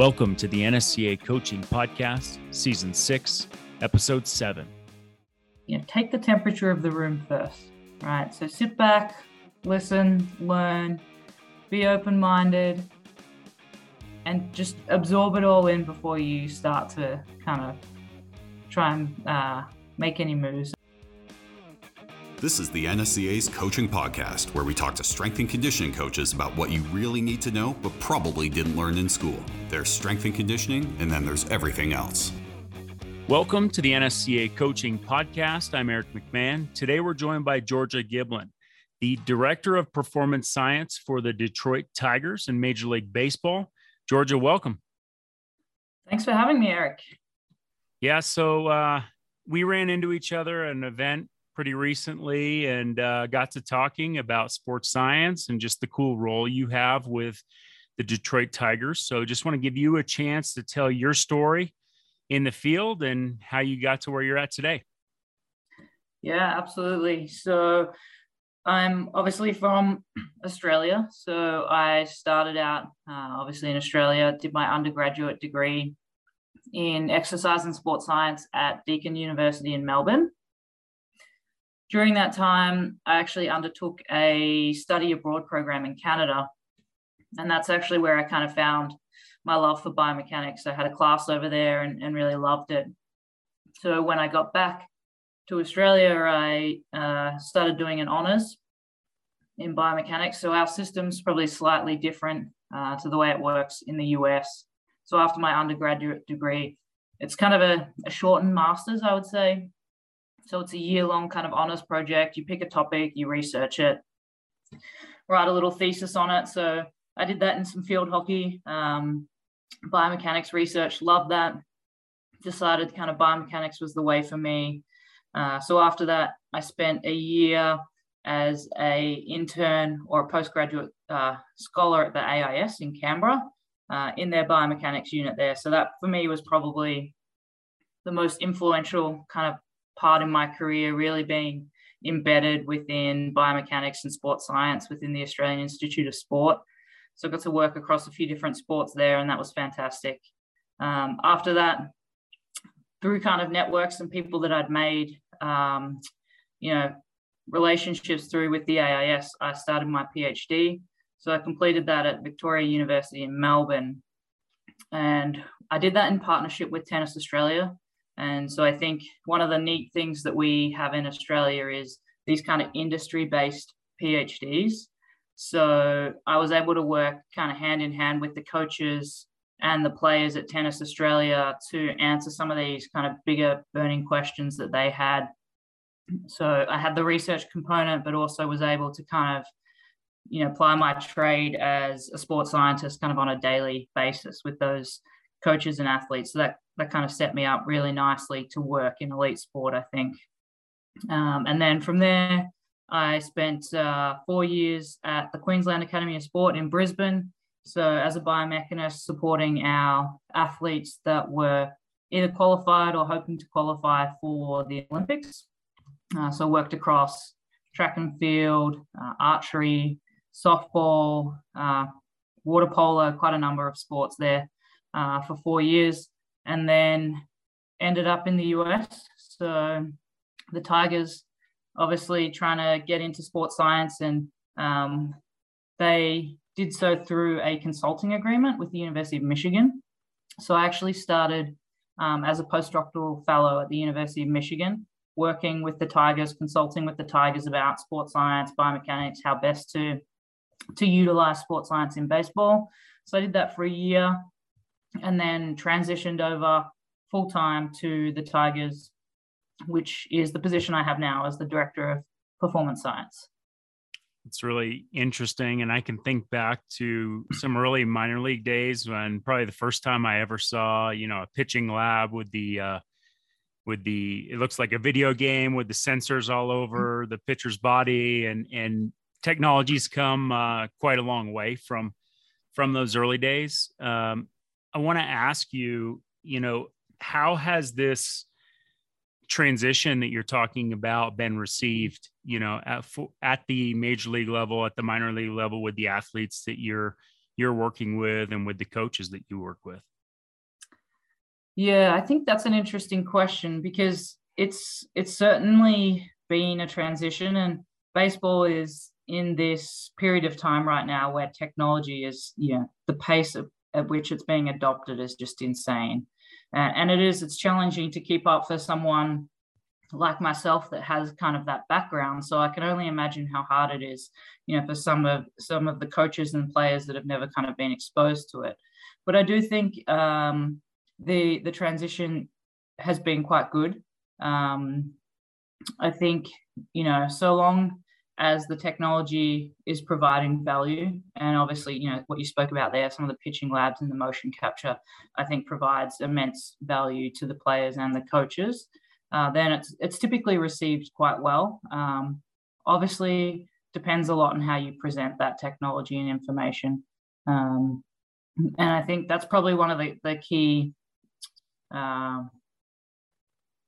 Welcome to the NSCA Coaching Podcast, Season 6, Episode 7. You know, take the temperature of the room first, right? So sit back, listen, learn, be open minded, and just absorb it all in before you start to kind of try and uh, make any moves. This is the NSCA's Coaching Podcast, where we talk to strength and conditioning coaches about what you really need to know but probably didn't learn in school. There's strength and conditioning, and then there's everything else. Welcome to the NSCA Coaching Podcast. I'm Eric McMahon. Today we're joined by Georgia Giblin, the Director of Performance Science for the Detroit Tigers in Major League Baseball. Georgia, welcome. Thanks for having me, Eric. Yeah, so uh, we ran into each other at an event pretty recently and uh, got to talking about sports science and just the cool role you have with the Detroit Tigers. So just want to give you a chance to tell your story in the field and how you got to where you're at today. Yeah, absolutely. So I'm obviously from Australia. So I started out uh, obviously in Australia, did my undergraduate degree in exercise and sports science at Deakin University in Melbourne during that time, I actually undertook a study abroad program in Canada. And that's actually where I kind of found my love for biomechanics. I had a class over there and, and really loved it. So when I got back to Australia, I uh, started doing an honors in biomechanics. So our system's probably slightly different uh, to the way it works in the US. So after my undergraduate degree, it's kind of a, a shortened master's, I would say. So it's a year long kind of honors project. You pick a topic, you research it, write a little thesis on it. So I did that in some field hockey, um, biomechanics research, loved that. Decided kind of biomechanics was the way for me. Uh, so after that, I spent a year as a intern or a postgraduate uh, scholar at the AIS in Canberra uh, in their biomechanics unit there. So that for me was probably the most influential kind of part in my career really being embedded within biomechanics and sports science within the Australian Institute of Sport. So I got to work across a few different sports there, and that was fantastic. Um, after that, through kind of networks and people that I'd made, um, you know, relationships through with the AIS, I started my PhD. So I completed that at Victoria University in Melbourne. And I did that in partnership with Tennis Australia. And so I think one of the neat things that we have in Australia is these kind of industry based PhDs. So I was able to work kind of hand in hand with the coaches and the players at Tennis Australia to answer some of these kind of bigger burning questions that they had. So I had the research component, but also was able to kind of, you know, apply my trade as a sports scientist kind of on a daily basis with those coaches and athletes. So that that kind of set me up really nicely to work in elite sport, I think. Um, and then from there, I spent uh, four years at the Queensland Academy of Sport in Brisbane. So as a biomechanist, supporting our athletes that were either qualified or hoping to qualify for the Olympics. Uh, so worked across track and field, uh, archery, softball, uh, water polo, quite a number of sports there uh, for four years, and then ended up in the US. So the Tigers, obviously, trying to get into sports science, and um, they did so through a consulting agreement with the University of Michigan. So I actually started um, as a postdoctoral fellow at the University of Michigan, working with the Tigers, consulting with the Tigers about sports science, biomechanics, how best to to utilize sports science in baseball. So I did that for a year and then transitioned over full time to the Tigers, which is the position I have now as the director of performance science. It's really interesting. And I can think back to some early minor league days when probably the first time I ever saw, you know, a pitching lab with the, uh, with the, it looks like a video game with the sensors all over the pitcher's body and, and technologies come uh, quite a long way from, from those early days. Um, I want to ask you, you know, how has this transition that you're talking about been received, you know, at, at the major league level, at the minor league level with the athletes that you're you're working with and with the coaches that you work with? Yeah, I think that's an interesting question because it's it's certainly been a transition and baseball is in this period of time right now where technology is, you know, the pace of, at which it's being adopted is just insane. Uh, and it is, it's challenging to keep up for someone like myself that has kind of that background. So I can only imagine how hard it is, you know, for some of some of the coaches and players that have never kind of been exposed to it. But I do think um, the the transition has been quite good. Um, I think you know, so long as the technology is providing value, and obviously, you know, what you spoke about there, some of the pitching labs and the motion capture, I think provides immense value to the players and the coaches uh, then it's it's typically received quite well. Um, obviously, depends a lot on how you present that technology and information. Um, and I think that's probably one of the, the key uh,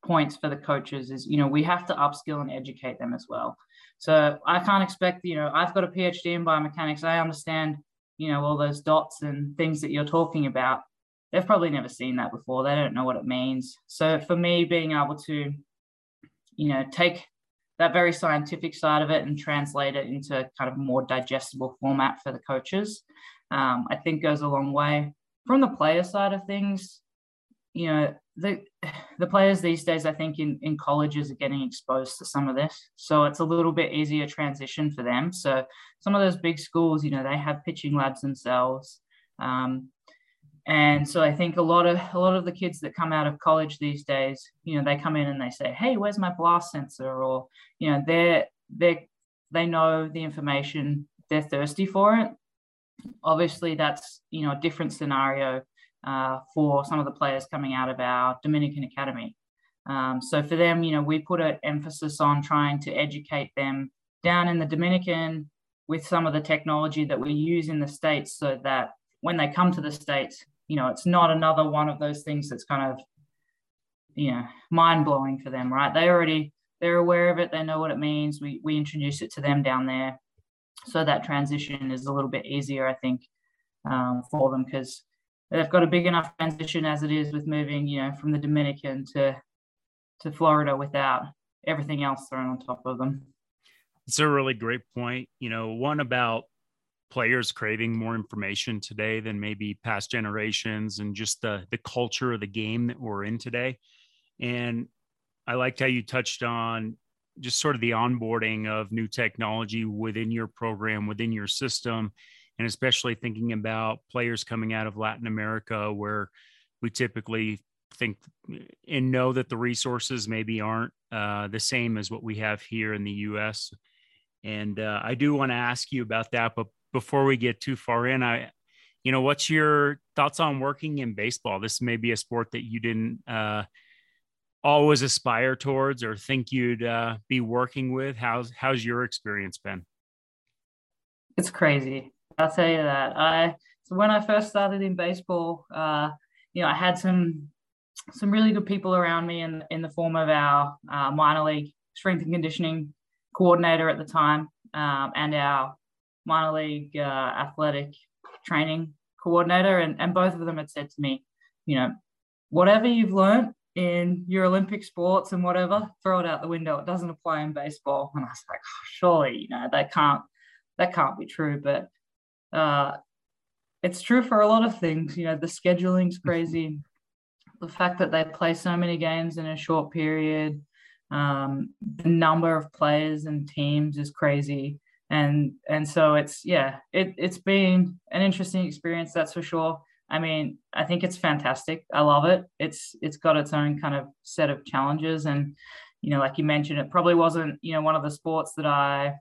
points for the coaches is, you know, we have to upskill and educate them as well. So I can't expect, you know, I've got a PhD in biomechanics. I understand, you know, all those dots and things that you're talking about they've probably never seen that before. They don't know what it means. So for me, being able to, you know, take that very scientific side of it and translate it into kind of more digestible format for the coaches, um, I think goes a long way. From the player side of things, you know, the the players these days, I think in, in colleges are getting exposed to some of this. So it's a little bit easier transition for them. So some of those big schools, you know, they have pitching labs themselves. Um, and so I think a lot of a lot of the kids that come out of college these days, you know, they come in and they say, "Hey, where's my blast sensor?" Or you know, they're they they know the information, they're thirsty for it. Obviously, that's you know a different scenario uh, for some of the players coming out of our Dominican Academy. Um, so for them, you know, we put an emphasis on trying to educate them down in the Dominican with some of the technology that we use in the states, so that when they come to the states, you know, it's not another one of those things that's kind of, you know, mind blowing for them, right? They already they're aware of it. They know what it means. We we introduce it to them down there, so that transition is a little bit easier, I think, um, for them because they've got a big enough transition as it is with moving, you know, from the Dominican to to Florida without everything else thrown on top of them. It's a really great point. You know, one about players craving more information today than maybe past generations and just the the culture of the game that we're in today and i liked how you touched on just sort of the onboarding of new technology within your program within your system and especially thinking about players coming out of latin america where we typically think and know that the resources maybe aren't uh, the same as what we have here in the us and uh, I do want to ask you about that, but before we get too far in, I, you know, what's your thoughts on working in baseball? This may be a sport that you didn't uh, always aspire towards or think you'd uh, be working with. How's how's your experience been? It's crazy. I'll tell you that. I so when I first started in baseball, uh, you know, I had some some really good people around me in in the form of our uh, minor league strength and conditioning coordinator at the time um, and our minor league uh, athletic training coordinator, and, and both of them had said to me, you know, whatever you've learned in your Olympic sports and whatever, throw it out the window. It doesn't apply in baseball. And I was like, oh, surely, you know, that can't that can't be true. But uh, it's true for a lot of things. You know, the scheduling's crazy. the fact that they play so many games in a short period, um, the number of players and teams is crazy. And and so it's yeah it, it's been an interesting experience that's for sure. I mean i think it's fantastic. I love it. It's it's got its own kind of set of challenges. And you know like you mentioned it probably wasn't you know one of the sports that i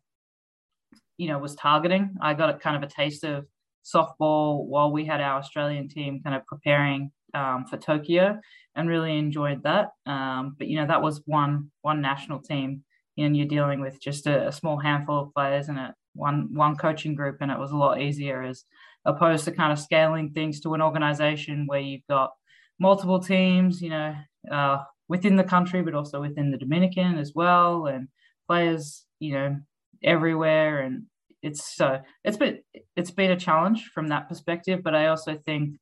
you know was targeting. I got a kind of a taste of softball while we had our australian team kind of preparing um, for tokyo and really enjoyed that. Um, but you know that was one one national team and you're dealing with just a, a small handful of players and a one one coaching group and it was a lot easier as opposed to kind of scaling things to an organization where you've got multiple teams you know uh, within the country but also within the dominican as well and players you know everywhere and it's so it's been it's been a challenge from that perspective, but I also think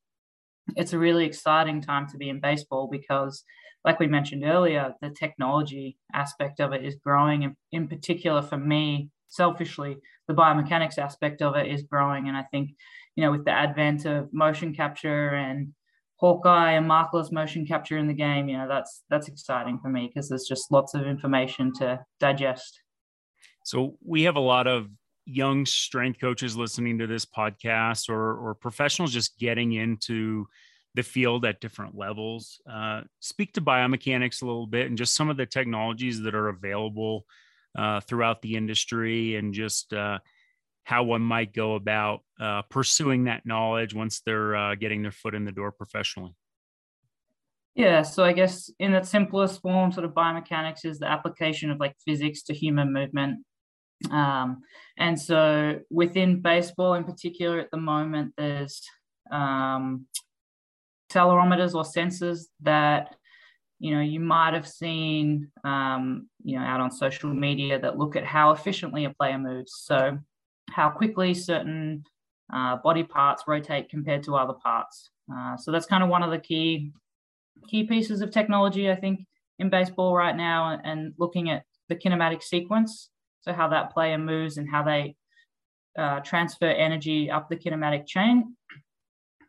it's a really exciting time to be in baseball because like we mentioned earlier, the technology aspect of it is growing. And in particular, for me, selfishly, the biomechanics aspect of it is growing. And I think, you know, with the advent of motion capture and Hawkeye and markerless motion capture in the game, you know, that's that's exciting for me because there's just lots of information to digest. So we have a lot of young strength coaches listening to this podcast or or professionals just getting into the field at different levels. Uh, speak to biomechanics a little bit and just some of the technologies that are available uh, throughout the industry and just uh, how one might go about uh, pursuing that knowledge once they're uh, getting their foot in the door professionally. Yeah, so I guess in its simplest form, sort of biomechanics is the application of like physics to human movement. Um, and so within baseball in particular at the moment, there's um, accelerometers or sensors that you know you might have seen um, you know out on social media that look at how efficiently a player moves. So how quickly certain uh, body parts rotate compared to other parts. Uh, so that's kind of one of the key key pieces of technology i think in baseball right now and looking at the kinematic sequence so how that player moves and how they uh, transfer energy up the kinematic chain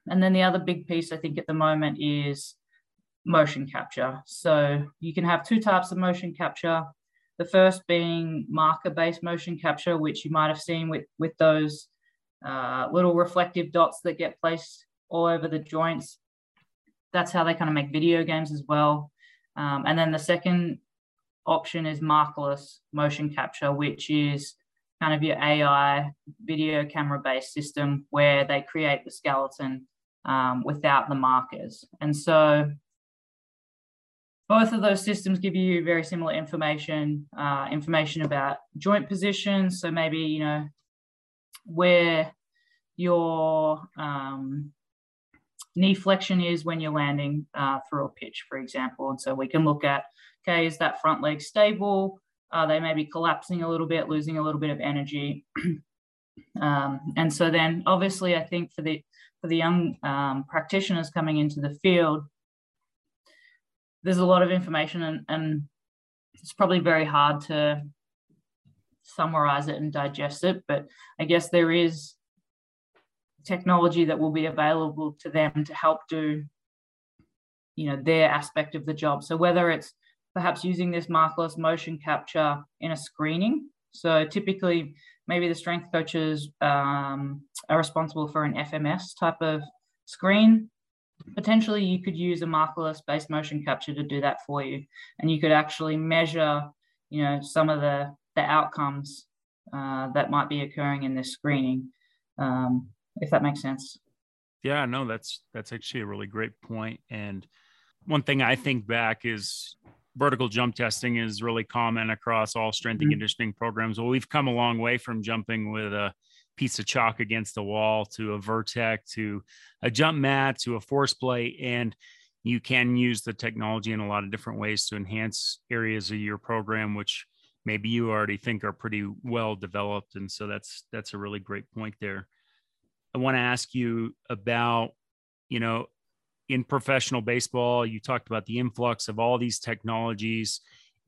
and then the other big piece I think at the moment is motion capture. So you can have two types of motion capture. The first being marker-based motion capture, which you might have seen with, with those uh, little reflective dots that get placed all over the joints. That's how they kind of make video games as well. Um, and then the second option is markerless motion capture, which is kind of your AI video camera based system where they create the skeleton um, without the markers. And so both of those systems give you very similar information, uh, information about joint position. So maybe, you know, where your um, knee flexion is when you're landing uh, through a pitch, for example. And so we can look at, okay, is that front leg stable? Uh, they may be collapsing a little bit, losing a little bit of energy. um, and so then obviously I think for the for the young um, practitioners coming into the field, there's a lot of information and, and it's probably very hard to summarize it and digest it. But I guess there is technology that will be available to them to help do you know their aspect of the job. So whether it's perhaps using this markerless motion capture in a screening. So typically maybe the strength coaches um, are responsible for an FMS type of screen. Potentially, you could use a markerless based motion capture to do that for you, and you could actually measure, you know, some of the the outcomes uh, that might be occurring in this screening, um, if that makes sense. Yeah, no, that's that's actually a really great point. And one thing I think back is vertical jump testing is really common across all strength and mm-hmm. conditioning programs. Well, we've come a long way from jumping with a piece of chalk against the wall to a vertec to a jump mat to a force plate and you can use the technology in a lot of different ways to enhance areas of your program which maybe you already think are pretty well developed and so that's that's a really great point there i want to ask you about you know in professional baseball, you talked about the influx of all these technologies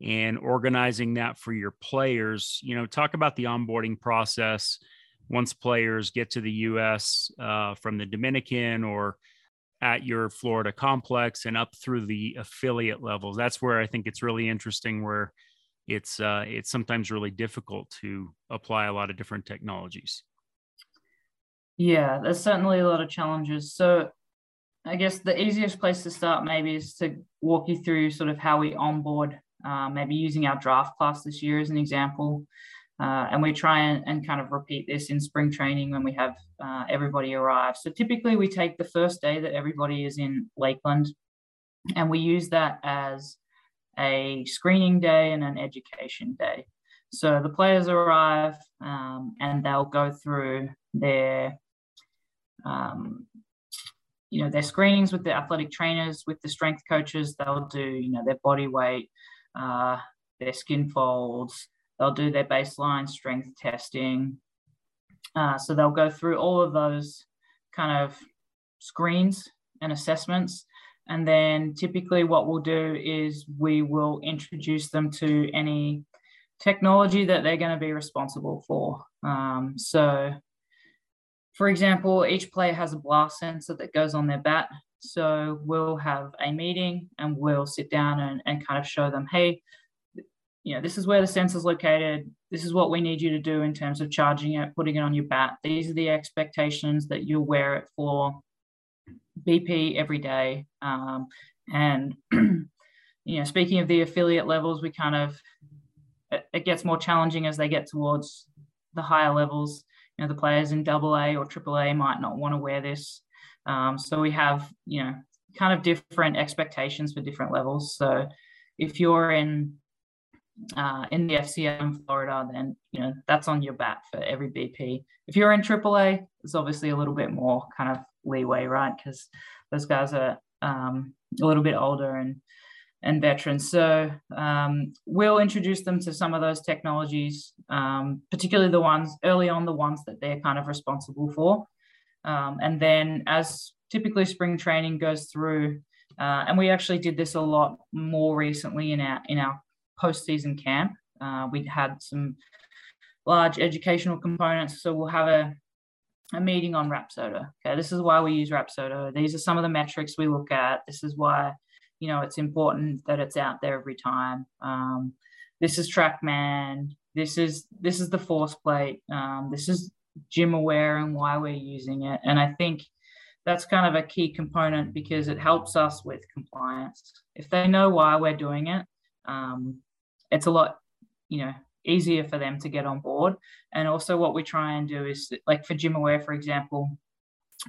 and organizing that for your players. You know, talk about the onboarding process once players get to the U.S. Uh, from the Dominican or at your Florida complex and up through the affiliate levels. That's where I think it's really interesting. Where it's uh, it's sometimes really difficult to apply a lot of different technologies. Yeah, there's certainly a lot of challenges. So I guess the easiest place to start maybe is to walk you through sort of how we onboard, uh, maybe using our draft class this year as an example. Uh, and we try and, and, kind of repeat this in spring training when we have uh, everybody arrive. So typically we take the first day that everybody is in Lakeland and we use that as a screening day and an education day. So the players arrive um, and they'll go through their um, you know their screenings with the athletic trainers with the strength coaches they'll do you know their body weight uh, their skin folds they'll do their baseline strength testing Uh, so they'll go through all of those kind of screens and assessments. And then typically what we'll do is we will introduce them to any technology that they're going to be responsible for. Um, so, for example, each player has a blast sensor that goes on their bat. So we'll have a meeting and we'll sit down and, and kind of show them, hey, you know, this is where the sensor's located. This is what we need you to do in terms of charging it, putting it on your bat. These are the expectations that you'll wear it for BP every day. Um, and, you know, speaking of the affiliate levels, we kind of, it, it gets more challenging as they get towards the higher levels. You know, the players in double A or triple A might not want to wear this. Um, so we have, you know, kind of different expectations for different levels. So if you're in uh, in the FCL in Florida, then you know that's on your bat for every BP. If you're in AAA, it's obviously a little bit more kind of leeway, right? Because those guys are um, a little bit older and and veterans. So um, we'll introduce them to some of those technologies, um, particularly the ones early on, the ones that they're kind of responsible for. Um, and then as typically spring training goes through, uh, and we actually did this a lot more recently in our in our postseason camp. Uh, we had some large educational components, so we'll have a a meeting on Rapsodo. Okay, this is why we use Rapsodo. These are some of the metrics we look at. This is why you know it's important that it's out there every time. Um, this is TrackMan. This is this is the force plate. Um, this is GymAware and why we're using it. And I think that's kind of a key component because it helps us with compliance. If they know why we're doing it, um, it's a lot, you know, easier for them to get on board. And also, what we try and do is, like for GymAware, for example,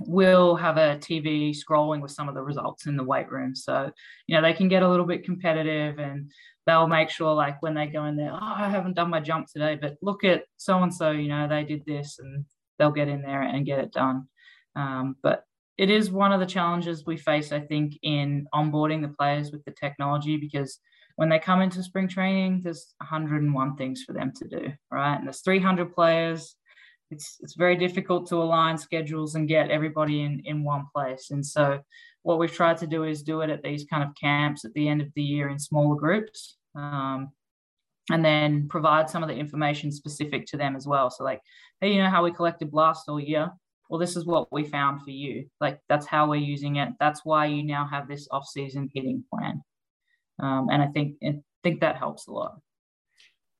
we'll have a TV scrolling with some of the results in the weight room. So, you know, they can get a little bit competitive and they'll make sure, like, when they go in there, oh, I haven't done my jump today, but look at so and so, you know, they did this and they'll get in there and get it done. Um, but it is one of the challenges we face, I think, in onboarding the players with the technology because when they come into spring training, there's 101 things for them to do, right? And there's 300 players. It's it's very difficult to align schedules and get everybody in in one place. And so, what we've tried to do is do it at these kind of camps at the end of the year in smaller groups, um, and then provide some of the information specific to them as well. So, like, hey, you know how we collected blast all year? Well, this is what we found for you. Like, that's how we're using it. That's why you now have this off-season hitting plan um, and I think I think that helps a lot.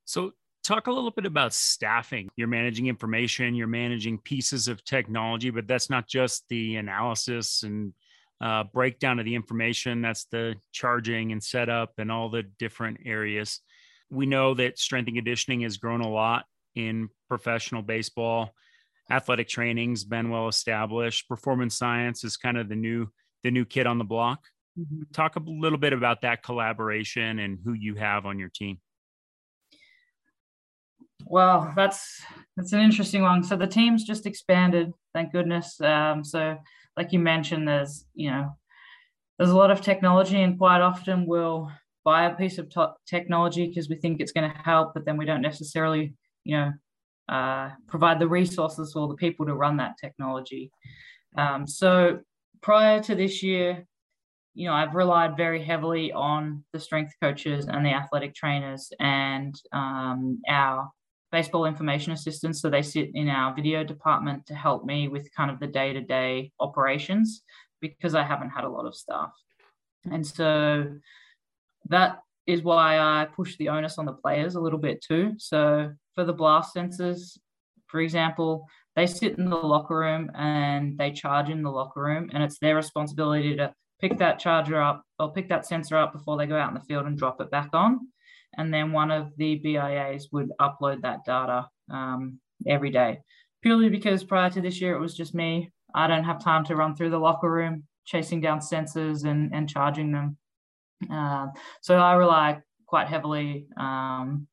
So talk a little bit about staffing. You're managing information, you're managing pieces of technology, but that's not just the analysis and uh, breakdown of the information. That's the charging and setup and all the different areas. We know that strength and conditioning has grown a lot in professional baseball. Athletic training's been well established. Performance science is kind of the new the new kid on the block. Mm-hmm. Talk a little bit about that collaboration and who you have on your team. Well, that's that's an interesting one. So the team's just expanded, thank goodness. Um, so, like you mentioned, there's you know there's a lot of technology, and quite often we'll buy a piece of technology because we think it's going to help, but then we don't necessarily you know uh, provide the resources or the people to run that technology. Um, so prior to this year, you know, I've relied very heavily on the strength coaches and the athletic trainers and um, our baseball information assistants. So they sit in our video department to help me with kind of the day to day operations because I haven't had a lot of staff. And so that is why I push the onus on the players a little bit too. So for the blast sensors, for example, they sit in the locker room and they charge in the locker room, and it's their responsibility to pick that charger up or pick that sensor up before they go out in the field and drop it back on. And then one of the BIAs would upload that data um, every day. Purely because prior to this year, it was just me. I don't have time to run through the locker room chasing down sensors and, and charging them. Uh, so I rely quite heavily um,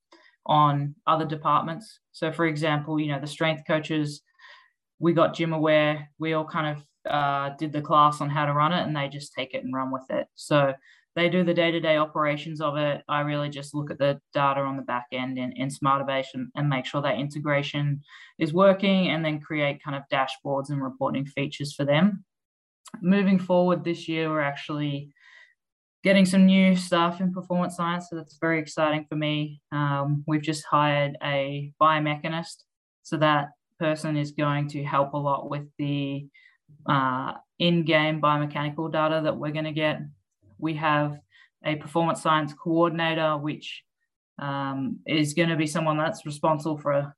on other departments. So, for example, you know, the strength coaches, we got GymAware. We all kind of uh, did the class on how to run it and they just take it and run with it. So they do the day-to-day operations of it. I really just look at the data on the back end in, in Smartabase and, make sure that integration is working and then create kind of dashboards and reporting features for them. Moving forward this year, we're actually getting some new staff in performance science. So that's very exciting for me. Um, we've just hired a biomechanist. So that person is going to help a lot with the uh, in-game biomechanical data that we're going to get. We have a performance science coordinator, which um, is going to be someone that's responsible for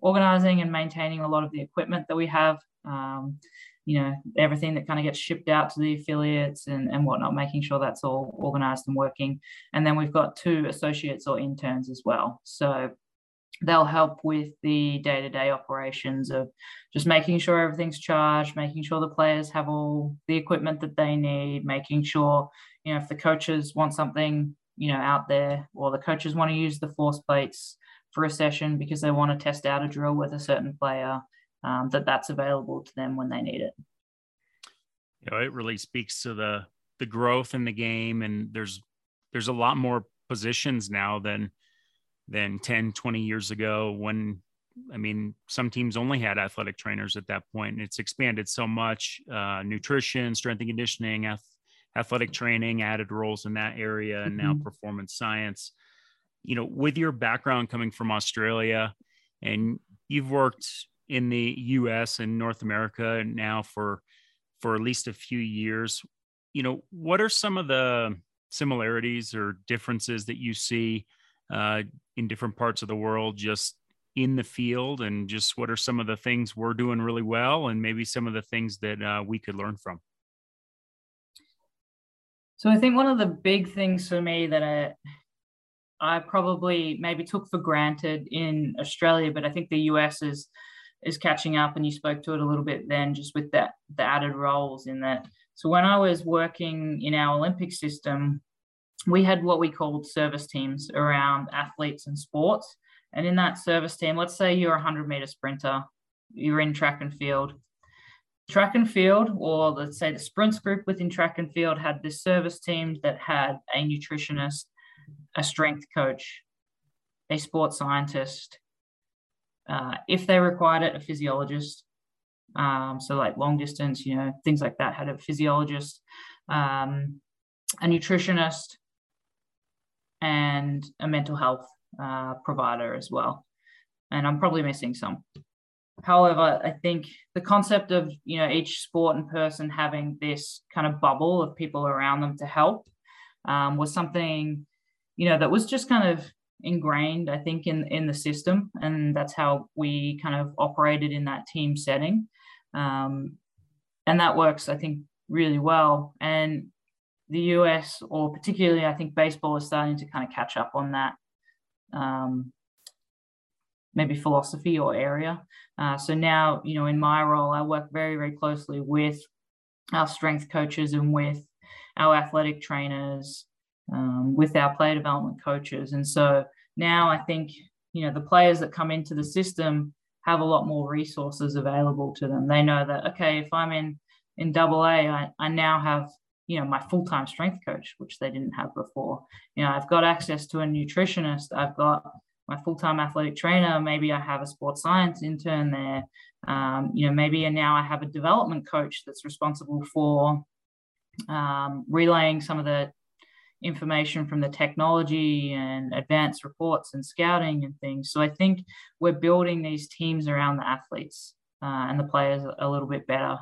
organizing and maintaining a lot of the equipment that we have. Um, you know, everything that kind of gets shipped out to the affiliates and, and whatnot, making sure that's all organized and working. And then we've got two associates or interns as well. So they'll help with the day-to-day operations of just making sure everything's charged making sure the players have all the equipment that they need making sure you know if the coaches want something you know out there or the coaches want to use the force plates for a session because they want to test out a drill with a certain player um, that that's available to them when they need it you know it really speaks to the the growth in the game and there's there's a lot more positions now than than 10, 20 years ago when I mean, some teams only had athletic trainers at that point, and it's expanded so much. Uh, nutrition, strength and conditioning, athletic training, added roles in that area, and now mm-hmm. performance science. You know, with your background coming from Australia, and you've worked in the U.S. and North America now for for at least a few years. You know, what are some of the similarities or differences that you see uh, in different parts of the world just in the field and just what are some of the things we're doing really well and maybe some of the things that uh, we could learn from so i think one of the big things for me that i i probably maybe took for granted in australia but i think the us is is catching up and you spoke to it a little bit then just with that the added roles in that so when i was working in our olympic system we had what we called service teams around athletes and sports. And in that service team, let's say you're a 100 meter sprinter, you're in track and field. Track and field, or let's say the sprints group within track and field, had this service team that had a nutritionist, a strength coach, a sports scientist, uh, if they required it, a physiologist. Um, so, like long distance, you know, things like that had a physiologist, um, a nutritionist, and a mental health uh, provider as well. And I'm probably missing some. However, I think the concept of you know each sport and person having this kind of bubble of people around them to help um, was something you know that was just kind of ingrained, I think, in in the system, and that's how we kind of operated in that team setting, um, and that works, I think, really well. And the US, or particularly, I think baseball is starting to kind of catch up on that. Um, maybe philosophy or area. Uh, so now, you know, in my role, I work very, very closely with our strength coaches and with our athletic trainers, um, with our player development coaches. And so now I think, you know, the players that come into the system have a lot more resources available to them. They know that, okay, if I'm in in double A, I, I now have you know my full-time strength coach which they didn't have before you know i've got access to a nutritionist i've got my full-time athletic trainer maybe i have a sports science intern there um, you know maybe and now i have a development coach that's responsible for um, relaying some of the information from the technology and advanced reports and scouting and things so i think we're building these teams around the athletes uh, and the players a little bit better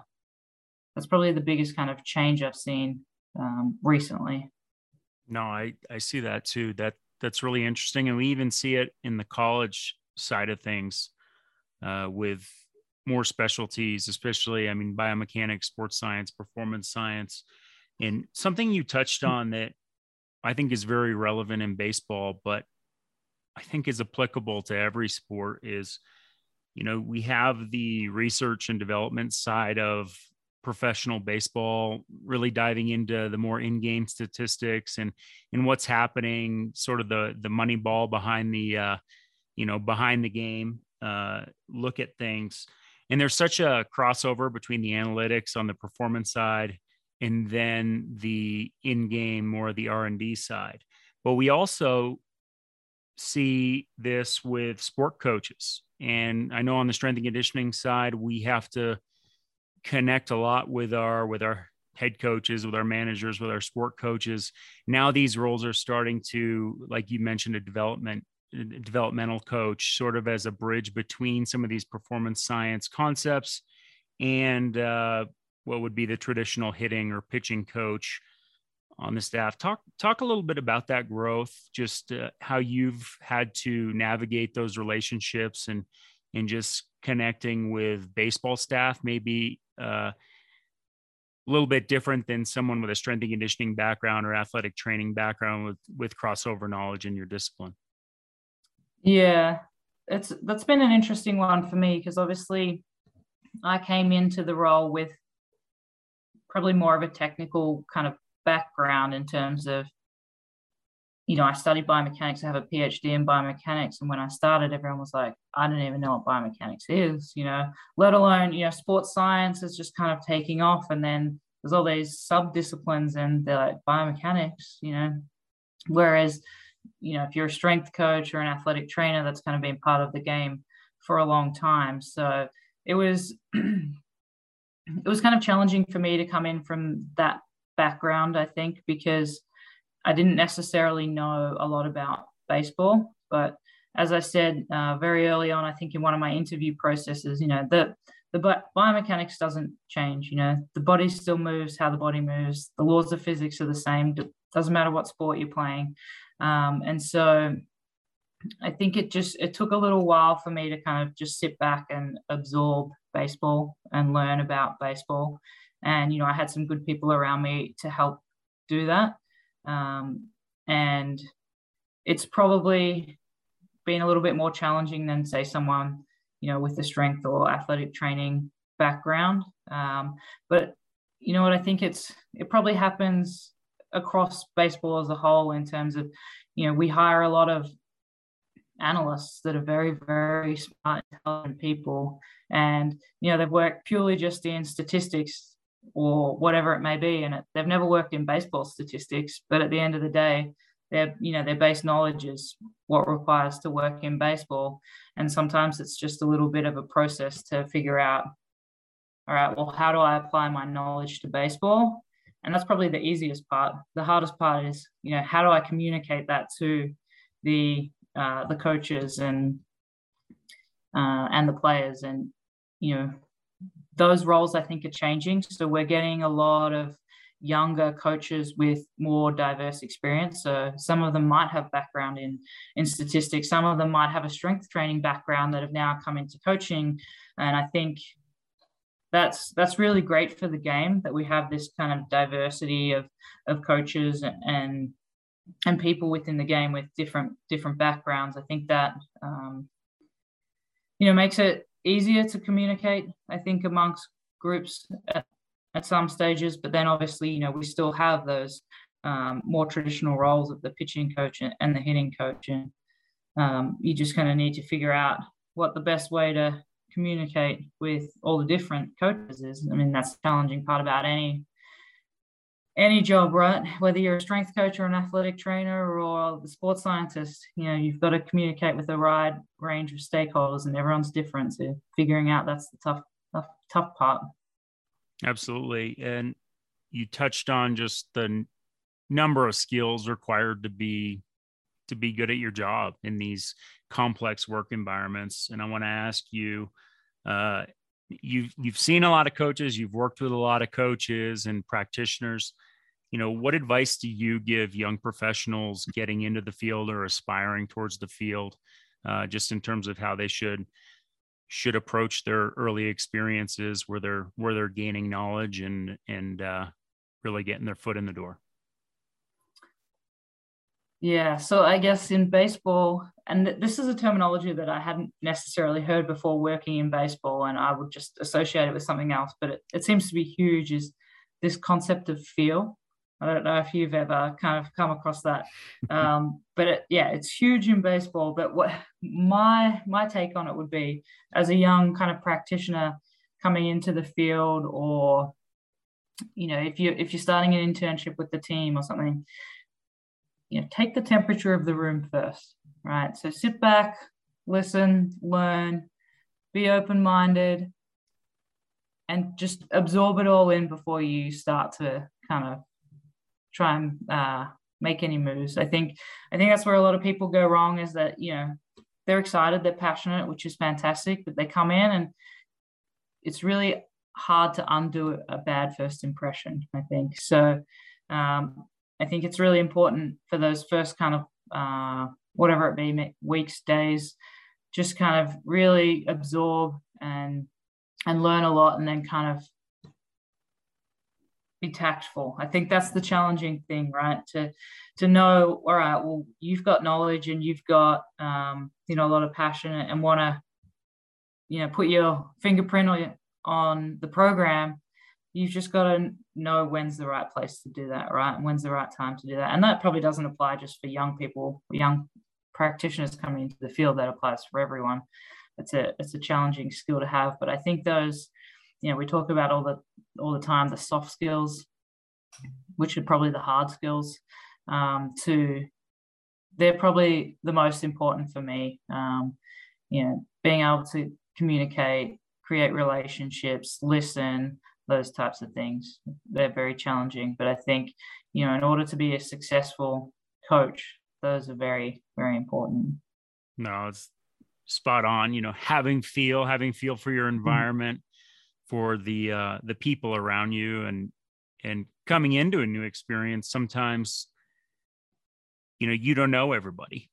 that's probably the biggest kind of change I've seen um, recently. No, I I see that too. That that's really interesting, and we even see it in the college side of things uh, with more specialties, especially I mean biomechanics, sports science, performance science, and something you touched hmm. on that I think is very relevant in baseball, but I think is applicable to every sport is you know we have the research and development side of professional baseball, really diving into the more in-game statistics and and what's happening, sort of the the money ball behind the uh, you know behind the game. Uh, look at things, and there's such a crossover between the analytics on the performance side and then the in-game more the r&d side but we also see this with sport coaches and i know on the strength and conditioning side we have to connect a lot with our with our head coaches with our managers with our sport coaches now these roles are starting to like you mentioned a development a developmental coach sort of as a bridge between some of these performance science concepts and uh, what would be the traditional hitting or pitching coach on the staff. Talk talk a little bit about that growth, just uh, how you've had to navigate those relationships and and just connecting with baseball staff, maybe uh, a little bit different than someone with a strength and conditioning background or athletic training background with with crossover knowledge in your discipline. Yeah, it's that's been an interesting one for me because obviously I came into the role with probably more of a technical kind of background in terms of you know, I studied biomechanics. I have a PhD in biomechanics. And when I started, everyone was like, I don't even know what biomechanics is, you know, let alone, you know, sports science is just kind of taking off. And then there's all these sub disciplines and they're like biomechanics, you know. Whereas, you know, if you're a strength coach or an athletic trainer, that's kind of been part of the game for a long time. So it was it was kind of challenging for me to come in from that background, I think, because I didn't necessarily know a lot about baseball. But as I said uh, very early on, I think in one of my interview processes, you know, the the biomechanics doesn't change. You know, the body still moves how the body moves. The laws of physics are the same. Doesn't matter what sport you're playing. Um, and so I think it just it took a little while for me to kind of just sit back and absorb baseball and learn about baseball. And you know, I had some good people around me to help do that. Um, and it's probably been a little bit more challenging than say someone you know with a strength or athletic training background. Um, but you know what? I think it's it probably happens across baseball as a whole in terms of you know we hire a lot of analysts that are very, very smart, intelligent people. And, you know, they've worked purely just in statistics or whatever it may be. And it, they've never worked in baseball statistics. But at the end of the day, their, you know, their base knowledge is what requires to work in baseball. And sometimes it's just a little bit of a process to figure out, all right, well, how do I apply my knowledge to baseball? And that's probably the easiest part. The hardest part is, you know, how do I communicate that to the uh, the coaches and uh, and the players, and you know those roles I think are changing. So we're getting a lot of younger coaches with more diverse experience. So some of them might have background in in statistics. Some of them might have a strength training background that have now come into coaching, and I think that's that's really great for the game that we have this kind of diversity of of coaches and and people within the game with different different backgrounds. I think that um, you know makes it easier to communicate. I think amongst groups at, at some stages, but then obviously you know we still have those um, more traditional roles of the pitching coach and the hitting coach, and um, you just kind of need to figure out what the best way to communicate with all the different coaches is. I mean that's the challenging part about any any job, right? Whether you're a strength coach or an athletic trainer or the sports scientist, you know, you've got to communicate with a wide range of stakeholders and everyone's different. So figuring out that's the tough, tough, tough part. Absolutely. And you touched on just the number of skills required to be to be good at your job in these complex work environments. And I want to ask you, uh, you've you've seen a lot of coaches you've worked with a lot of coaches and practitioners. You know what advice do you give young professionals getting into the field or aspiring towards the field uh, just in terms of how they should should approach their early experiences where they're where they're gaining knowledge and and uh, really getting their foot in the door yeah, so I guess in baseball, and this is a terminology that I hadn't necessarily heard before working in baseball, and I would just associate it with something else, but it, it seems to be huge, is this concept of feel. I don't know if you've ever kind of come across that, um, but it, yeah, it's huge in baseball. But what my my take on it would be, as a young kind of practitioner coming into the field, or you know, if you if you're starting an internship with the team or something, you know, take the temperature of the room first, right? So sit back, listen, learn, be open-minded, and just absorb it all in before you start to kind of try and uh, make any moves. I think I think that's where a lot of people go wrong is that you know they're excited, they're passionate, which is fantastic, but they come in and it's really hard to undo a bad first impression. I think so. Um, I think it's really important for those first kind of uh, whatever it be weeks, days, just kind of really absorb and and learn a lot, and then kind of be tactful. I think that's the challenging thing, right? To to know, all right, well, you've got knowledge and you've got um, you know a lot of passion and want to you know put your fingerprint on on the program. You've just got to know when's the right place to do that, right? And when's the right time to do that. And that probably doesn't apply just for young people, young practitioners coming into the field. That applies for everyone. It's a it's a challenging skill to have, but I think those you know we talk about all the all the time the soft skills which are probably the hard skills um, to they're probably the most important for me um, you know being able to communicate create relationships listen those types of things they're very challenging but i think you know in order to be a successful coach those are very very important no it's spot on you know having feel having feel for your mm-hmm. environment for the uh, the people around you and and coming into a new experience sometimes you know you don't know everybody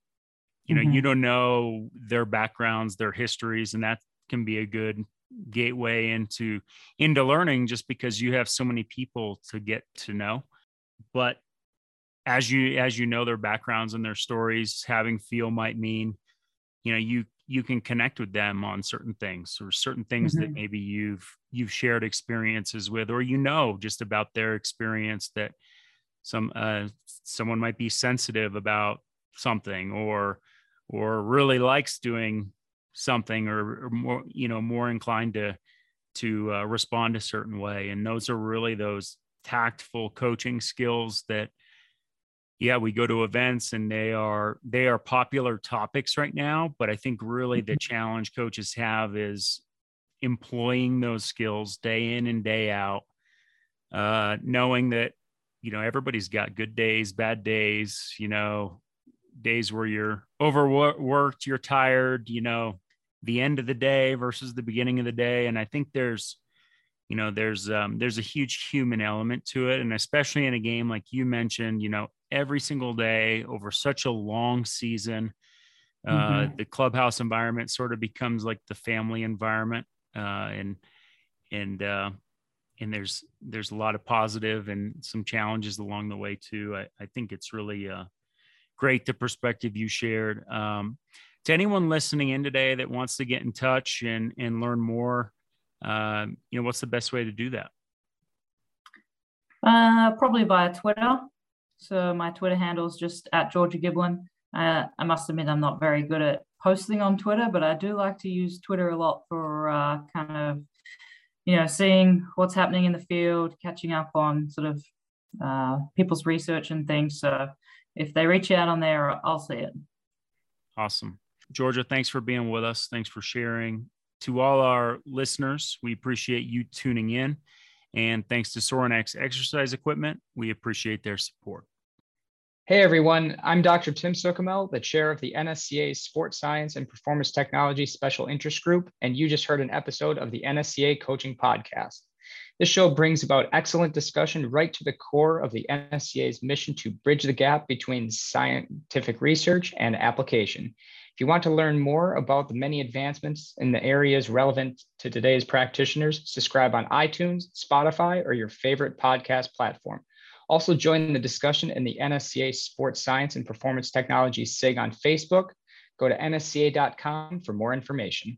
you know mm-hmm. you don't know their backgrounds their histories and that can be a good gateway into into learning just because you have so many people to get to know but as you as you know their backgrounds and their stories having feel might mean you know you you can connect with them on certain things or certain things mm-hmm. that maybe you've you've shared experiences with or you know just about their experience that some uh, someone might be sensitive about something or or really likes doing something or, or more you know more inclined to to uh, respond a certain way and those are really those tactful coaching skills that yeah, we go to events and they are they are popular topics right now, but I think really the mm-hmm. challenge coaches have is employing those skills day in and day out, uh, knowing that you know everybody's got good days, bad days, you know, days where you're overworked, you're tired, you know, the end of the day versus the beginning of the day, and I think there's you know there's um, there's a huge human element to it and especially in a game like you mentioned you know every single day over such a long season. Uh, mm-hmm. The clubhouse environment sort of becomes like the family environment, uh, and and uh, and there's there's a lot of positive and some challenges along the way too. I, I think it's really uh, great the perspective you shared. Um, to anyone listening in today that wants to get in touch and and learn more, uh, you know, what's the best way to do that? Uh, probably via Twitter. So my Twitter handle is just at Georgia Giblin. Uh, I must admit, I'm not very good at posting on Twitter, but I do like to use Twitter a lot for uh, kind of, you know, seeing what's happening in the field, catching up on sort of uh, people's research and things. So if they reach out on there, I'll see it. Awesome. Georgia, thanks for being with us. Thanks for sharing. To all our listeners, we appreciate you tuning in. And thanks to Sorinex Exercise Equipment, we appreciate their support. Hey everyone, I'm Dr. Tim Suchomel, the chair of the NSCA Sports Science and Performance Technology Special Interest Group, and you just heard an episode of the NSCA Coaching Podcast. This show brings about excellent discussion right to the core of the NSCA's mission to bridge the gap between scientific research and application. If you want to learn more about the many advancements in the areas relevant to today's practitioners, subscribe on iTunes, Spotify, or your favorite podcast platform. Also join the discussion in the NSCA Sports Science and Performance Technology SIG on Facebook. Go to nsca.com for more information.